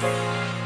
Bye.